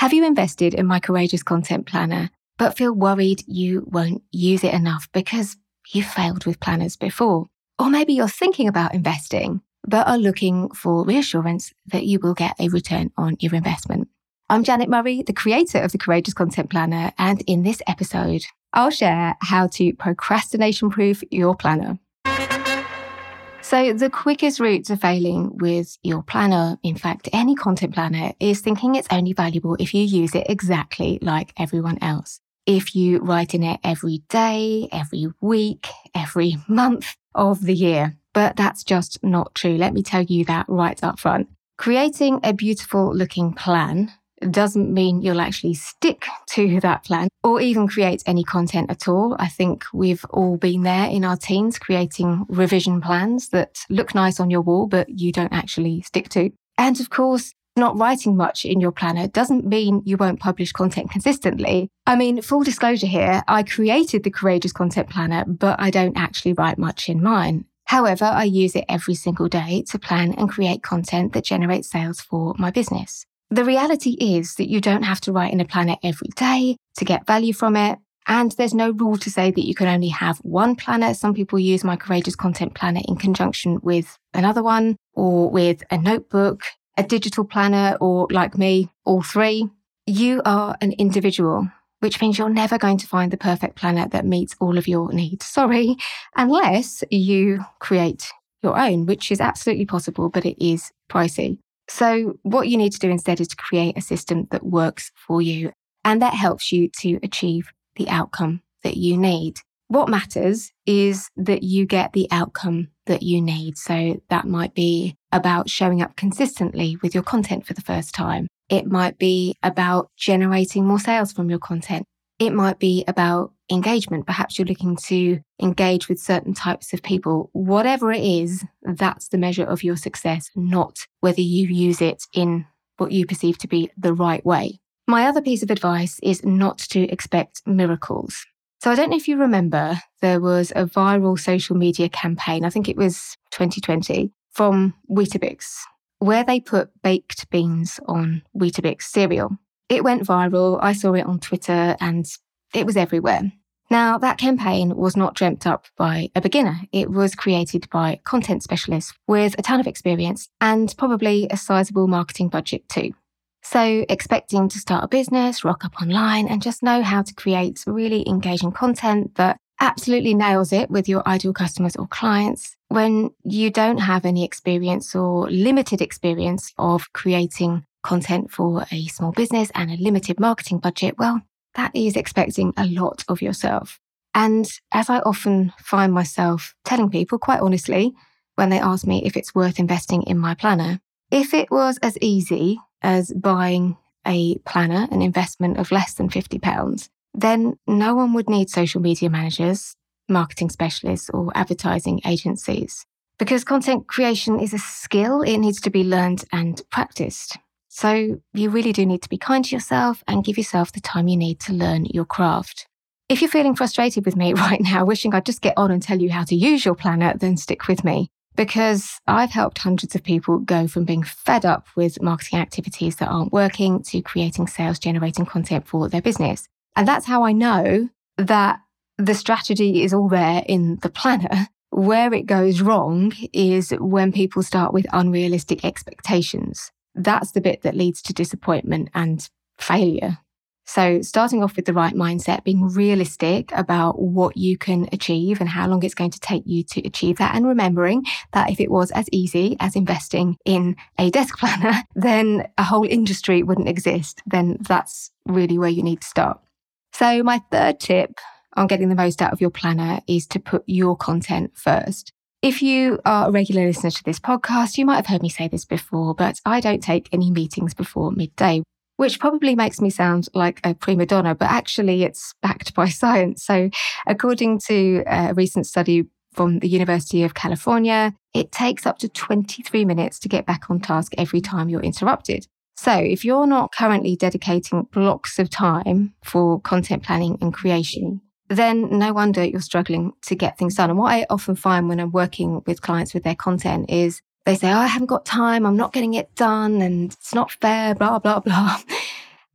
Have you invested in my Courageous Content Planner, but feel worried you won't use it enough because you failed with planners before? Or maybe you're thinking about investing, but are looking for reassurance that you will get a return on your investment. I'm Janet Murray, the creator of the Courageous Content Planner, and in this episode, I'll share how to procrastination proof your planner. So, the quickest route to failing with your planner, in fact, any content planner, is thinking it's only valuable if you use it exactly like everyone else. If you write in it every day, every week, every month of the year. But that's just not true. Let me tell you that right up front. Creating a beautiful looking plan doesn't mean you'll actually stick to that plan or even create any content at all. I think we've all been there in our teens creating revision plans that look nice on your wall, but you don't actually stick to. And of course, not writing much in your planner doesn't mean you won't publish content consistently. I mean, full disclosure here, I created the Courageous Content Planner, but I don't actually write much in mine. However, I use it every single day to plan and create content that generates sales for my business. The reality is that you don't have to write in a planner every day to get value from it. And there's no rule to say that you can only have one planner. Some people use my Courageous Content Planner in conjunction with another one or with a notebook, a digital planner, or like me, all three. You are an individual, which means you're never going to find the perfect planner that meets all of your needs. Sorry, unless you create your own, which is absolutely possible, but it is pricey. So, what you need to do instead is to create a system that works for you and that helps you to achieve the outcome that you need. What matters is that you get the outcome that you need. So, that might be about showing up consistently with your content for the first time. It might be about generating more sales from your content. It might be about engagement. Perhaps you're looking to engage with certain types of people. Whatever it is, that's the measure of your success, not whether you use it in what you perceive to be the right way. My other piece of advice is not to expect miracles. So I don't know if you remember, there was a viral social media campaign, I think it was 2020, from Weetabix, where they put baked beans on Weetabix cereal. It went viral. I saw it on Twitter and it was everywhere. Now, that campaign was not dreamt up by a beginner. It was created by content specialists with a ton of experience and probably a sizable marketing budget too. So, expecting to start a business, rock up online, and just know how to create really engaging content that absolutely nails it with your ideal customers or clients when you don't have any experience or limited experience of creating content for a small business and a limited marketing budget, well, that is expecting a lot of yourself. And as I often find myself telling people, quite honestly, when they ask me if it's worth investing in my planner, if it was as easy as buying a planner, an investment of less than £50, then no one would need social media managers, marketing specialists, or advertising agencies. Because content creation is a skill, it needs to be learned and practiced. So you really do need to be kind to yourself and give yourself the time you need to learn your craft. If you're feeling frustrated with me right now, wishing I'd just get on and tell you how to use your planner, then stick with me because I've helped hundreds of people go from being fed up with marketing activities that aren't working to creating sales generating content for their business. And that's how I know that the strategy is all there in the planner. Where it goes wrong is when people start with unrealistic expectations that's the bit that leads to disappointment and failure. So, starting off with the right mindset, being realistic about what you can achieve and how long it's going to take you to achieve that, and remembering that if it was as easy as investing in a desk planner, then a whole industry wouldn't exist. Then that's really where you need to start. So, my third tip on getting the most out of your planner is to put your content first. If you are a regular listener to this podcast, you might have heard me say this before, but I don't take any meetings before midday, which probably makes me sound like a prima donna, but actually it's backed by science. So, according to a recent study from the University of California, it takes up to 23 minutes to get back on task every time you're interrupted. So, if you're not currently dedicating blocks of time for content planning and creation, then no wonder you're struggling to get things done. And what I often find when I'm working with clients with their content is they say, oh, I haven't got time, I'm not getting it done, and it's not fair, blah, blah, blah.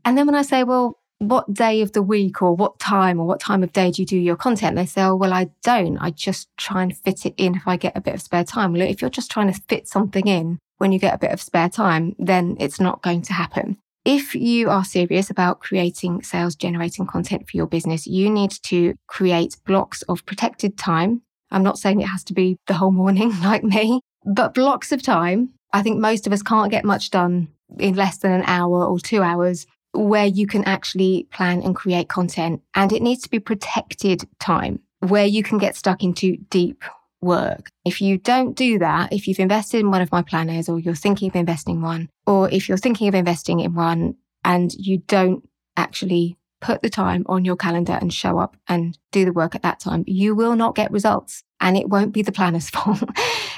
And then when I say, well, what day of the week or what time or what time of day do you do your content? They say, oh, well, I don't. I just try and fit it in if I get a bit of spare time. Well, if you're just trying to fit something in when you get a bit of spare time, then it's not going to happen. If you are serious about creating sales generating content for your business, you need to create blocks of protected time. I'm not saying it has to be the whole morning like me, but blocks of time. I think most of us can't get much done in less than an hour or two hours where you can actually plan and create content. And it needs to be protected time where you can get stuck into deep work. If you don't do that, if you've invested in one of my planners or you're thinking of investing one, or if you're thinking of investing in one and you don't actually put the time on your calendar and show up and do the work at that time, you will not get results. And it won't be the planner's fault.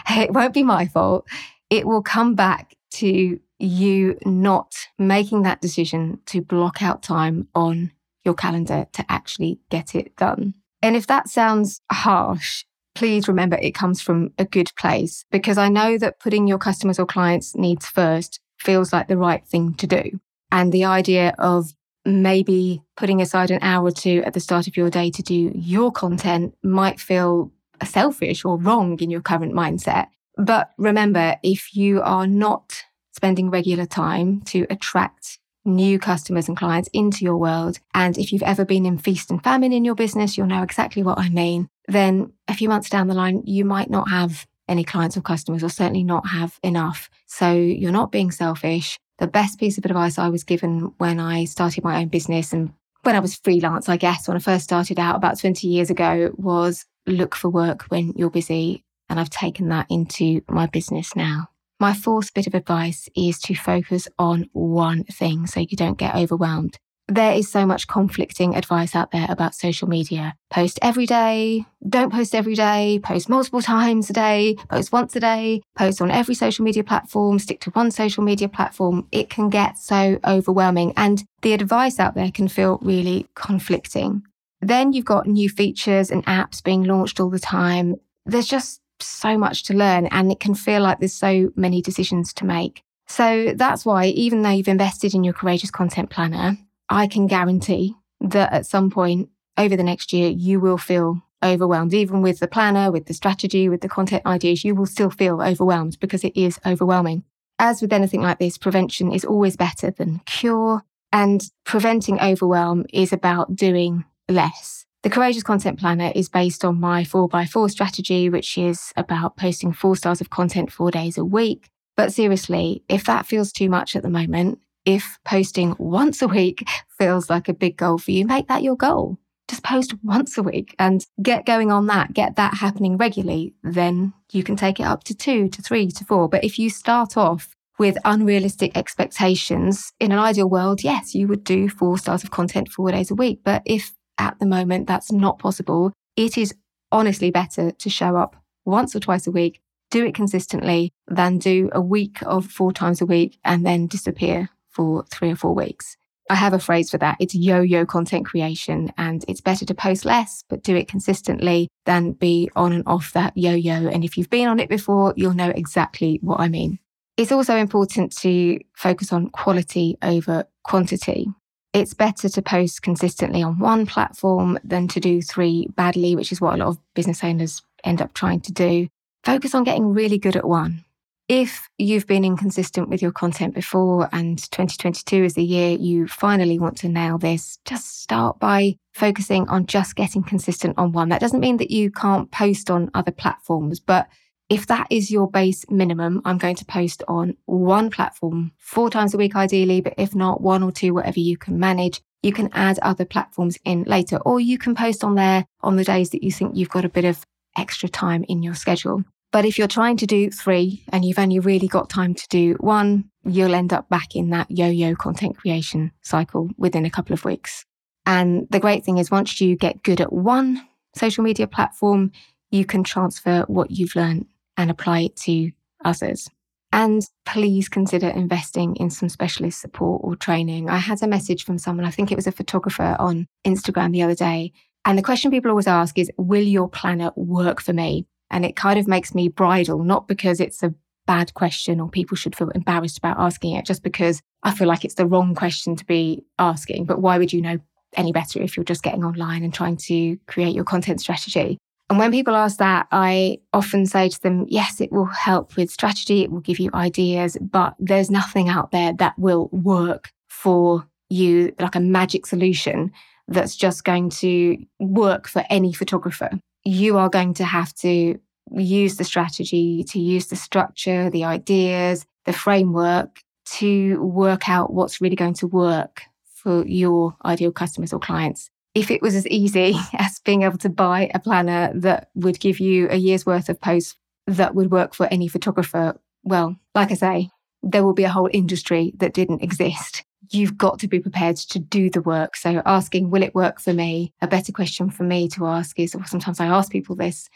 it won't be my fault. It will come back to you not making that decision to block out time on your calendar to actually get it done. And if that sounds harsh, please remember it comes from a good place because I know that putting your customers or clients' needs first feels like the right thing to do. And the idea of maybe putting aside an hour or two at the start of your day to do your content might feel selfish or wrong in your current mindset. But remember, if you are not spending regular time to attract new customers and clients into your world. And if you've ever been in feast and famine in your business, you'll know exactly what I mean. Then a few months down the line, you might not have any clients or customers, or certainly not have enough. So you're not being selfish. The best piece of advice I was given when I started my own business and when I was freelance, I guess, when I first started out about 20 years ago, was look for work when you're busy. And I've taken that into my business now. My fourth bit of advice is to focus on one thing so you don't get overwhelmed. There is so much conflicting advice out there about social media. Post every day, don't post every day, post multiple times a day, post once a day, post on every social media platform, stick to one social media platform. It can get so overwhelming and the advice out there can feel really conflicting. Then you've got new features and apps being launched all the time. There's just so much to learn and it can feel like there's so many decisions to make. So that's why, even though you've invested in your Courageous Content Planner, I can guarantee that at some point over the next year, you will feel overwhelmed. Even with the planner, with the strategy, with the content ideas, you will still feel overwhelmed because it is overwhelming. As with anything like this, prevention is always better than cure. And preventing overwhelm is about doing less. The Courageous Content Planner is based on my 4x4 strategy, which is about posting four stars of content four days a week. But seriously, if that feels too much at the moment, if posting once a week feels like a big goal for you, make that your goal. Just post once a week and get going on that, get that happening regularly. Then you can take it up to two, to three, to four. But if you start off with unrealistic expectations, in an ideal world, yes, you would do four stars of content four days a week. But if at the moment that's not possible, it is honestly better to show up once or twice a week, do it consistently, than do a week of four times a week and then disappear for three or four weeks. I have a phrase for that. It's yo yo content creation, and it's better to post less, but do it consistently than be on and off that yo yo. And if you've been on it before, you'll know exactly what I mean. It's also important to focus on quality over quantity. It's better to post consistently on one platform than to do three badly, which is what a lot of business owners end up trying to do. Focus on getting really good at one. If you've been inconsistent with your content before and 2022 is the year you finally want to nail this, just start by focusing on just getting consistent on one. That doesn't mean that you can't post on other platforms, but if that is your base minimum, I'm going to post on one platform four times a week, ideally, but if not, one or two, whatever you can manage. You can add other platforms in later, or you can post on there on the days that you think you've got a bit of extra time in your schedule. But if you're trying to do three and you've only really got time to do one, you'll end up back in that yo yo content creation cycle within a couple of weeks. And the great thing is, once you get good at one social media platform, you can transfer what you've learned and apply it to others. And please consider investing in some specialist support or training. I had a message from someone, I think it was a photographer on Instagram the other day. And the question people always ask is, will your planner work for me? And it kind of makes me bridle, not because it's a bad question or people should feel embarrassed about asking it, just because I feel like it's the wrong question to be asking, but why would you know any better if you're just getting online and trying to create your content strategy? And when people ask that, I often say to them, yes, it will help with strategy, it will give you ideas, but there's nothing out there that will work for you, like a magic solution that's just going to work for any photographer. You are going to have to use the strategy, to use the structure, the ideas, the framework to work out what's really going to work for your ideal customers or clients. If it was as easy as being able to buy a planner that would give you a year's worth of posts that would work for any photographer, well, like I say, there will be a whole industry that didn't exist. You've got to be prepared to do the work. So, asking, will it work for me? A better question for me to ask is, or sometimes I ask people this,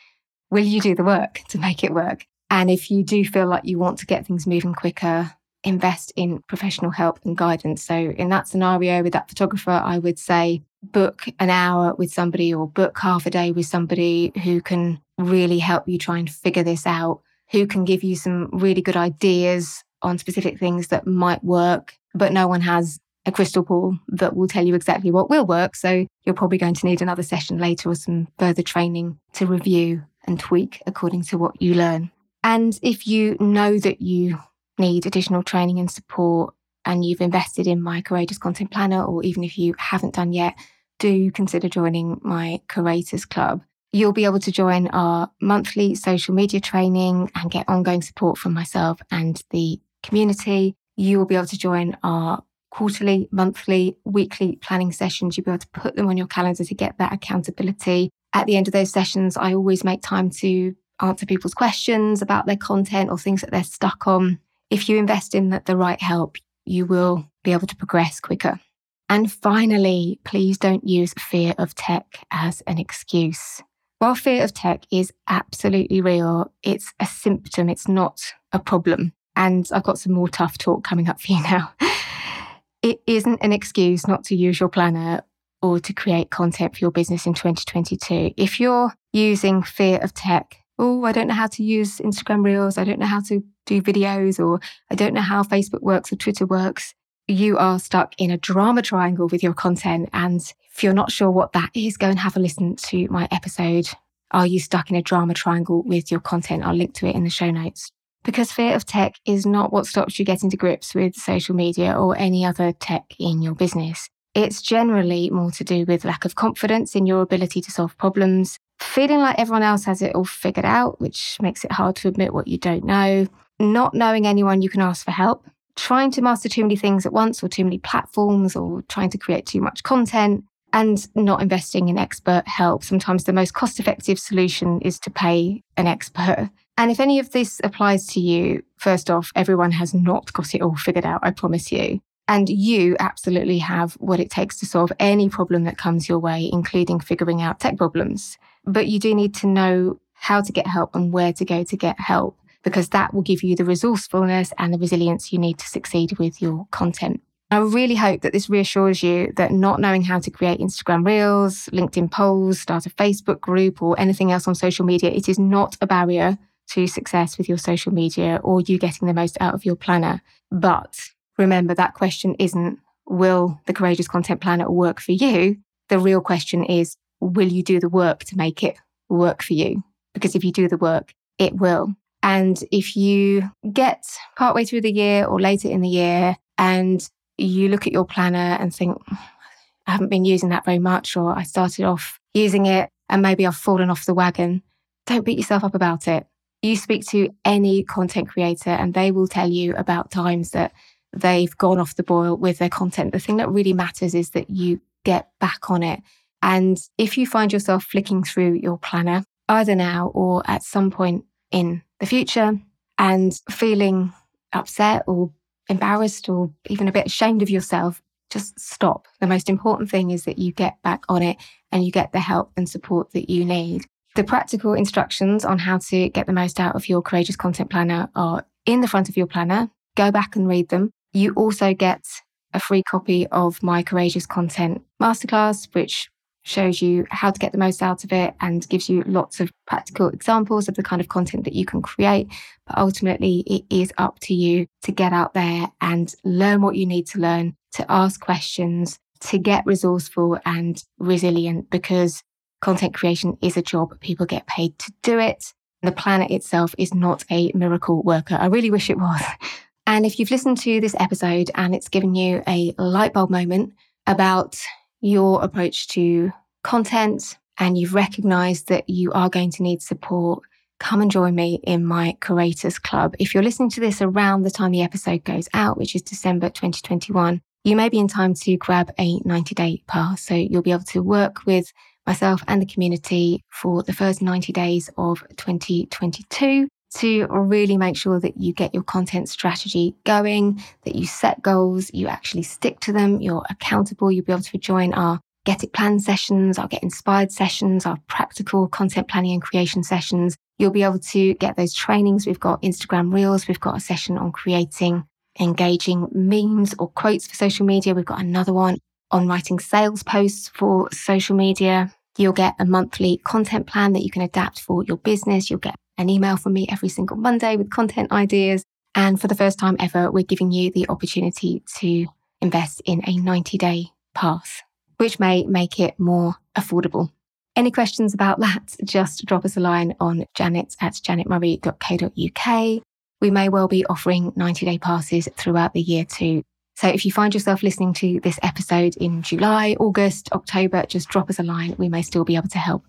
will you do the work to make it work? And if you do feel like you want to get things moving quicker, invest in professional help and guidance. So, in that scenario with that photographer, I would say book an hour with somebody or book half a day with somebody who can really help you try and figure this out, who can give you some really good ideas on specific things that might work, but no one has a crystal ball that will tell you exactly what will work. So, you're probably going to need another session later or some further training to review and tweak according to what you learn. And if you know that you need additional training and support and you've invested in my Courageous Content Planner, or even if you haven't done yet, do consider joining my Curators Club. You'll be able to join our monthly social media training and get ongoing support from myself and the community. You will be able to join our quarterly, monthly, weekly planning sessions. You'll be able to put them on your calendar to get that accountability. At the end of those sessions, I always make time to answer people's questions about their content or things that they're stuck on if you invest in the, right help, you will be able to progress quicker. And finally, please don't use fear of tech as an excuse. While fear of tech is absolutely real, it's a symptom, it's not a problem. And I've got some more tough talk coming up for you now. it isn't an excuse not to use your planner or to create content for your business in 2022. If you're using fear of tech oh, I don't know how to use Instagram Reels. I don't know how to do videos, or I don't know how Facebook works or Twitter works. You are stuck in a drama triangle with your content. And if you're not sure what that is, go and have a listen to my episode. Are you stuck in a drama triangle with your content? I'll link to it in the show notes. Because fear of tech is not what stops you getting to grips with social media or any other tech in your business. It's generally more to do with lack of confidence in your ability to solve problems, feeling like everyone else has it all figured out, which makes it hard to admit what you don't know, not knowing anyone you can ask for help, trying to master too many things at once or too many platforms or trying to create too much content, and not investing in expert help. Sometimes the most cost effective solution is to pay an expert. And if any of this applies to you, first off, everyone has not got it all figured out, I promise you. And you absolutely have what it takes to solve any problem that comes your way, including figuring out tech problems. But you do need to know how to get help and where to go to get help, because that will give you the resourcefulness and the resilience you need to succeed with your content. I really hope that this reassures you that not knowing how to create Instagram Reels, LinkedIn polls, start a Facebook group, or anything else on social media, it is not a barrier to success with your social media or you getting the most out of your planner. But remember, that question isn't, will the Courageous Content Planner work for you? The real question is, will you do the work to make it work for you? Because if you do the work, it will. And if you get partway through the year or later in the year and you look at your planner and think, I haven't been using that very much, or I started off using it and maybe I've fallen off the wagon, don't beat yourself up about it. You speak to any content creator and they will tell you about times that they've gone off the boil with their content. The thing that really matters is that you get back on it and if you find yourself flicking through your planner, either now or at some point in the future, and feeling upset or embarrassed or even a bit ashamed of yourself, just stop. The most important thing is that you get back on it and you get the help and support that you need. The practical instructions on how to get the most out of your Courageous Content Planner are in the front of your planner. Go back and read them. You also get a free copy of my Courageous Content Masterclass, which shows you how to get the most out of it and gives you lots of practical examples of the kind of content that you can create. But ultimately, it is up to you to get out there and learn what you need to learn, to ask questions, to get resourceful and resilient because content creation is a job. People get paid to do it. The planet itself is not a miracle worker. I really wish it was. And if you've listened to this episode and it's given you a light bulb moment about your approach to content and you've recognized that you are going to need support, come and join me in my Curators Club. If you're listening to this around the time the episode goes out, which is December 2021, you may be in time to grab a 90 day pass. So you'll be able to work with myself and the community for the first 90 days of 2022 to really make sure that you get your content strategy going, that you set goals, you actually stick to them, you're accountable. You'll be able to join our Get It Planned sessions, our Get Inspired sessions, our practical content planning and creation sessions. You'll be able to get those trainings. We've got Instagram Reels. We've got a session on creating engaging memes or quotes for social media. We've got another one on writing sales posts for social media. You'll get a monthly content plan that you can adapt for your business. You'll get an email from me every single Monday with content ideas. And for the first time ever, we're giving you the opportunity to invest in a 90 day pass, which may make it more affordable. Any questions about that, just drop us a line on janet at janetmurray.co.uk. We may well be offering 90 day passes throughout the year too. So if you find yourself listening to this episode in July, August, October, just drop us a line. We may still be able to help.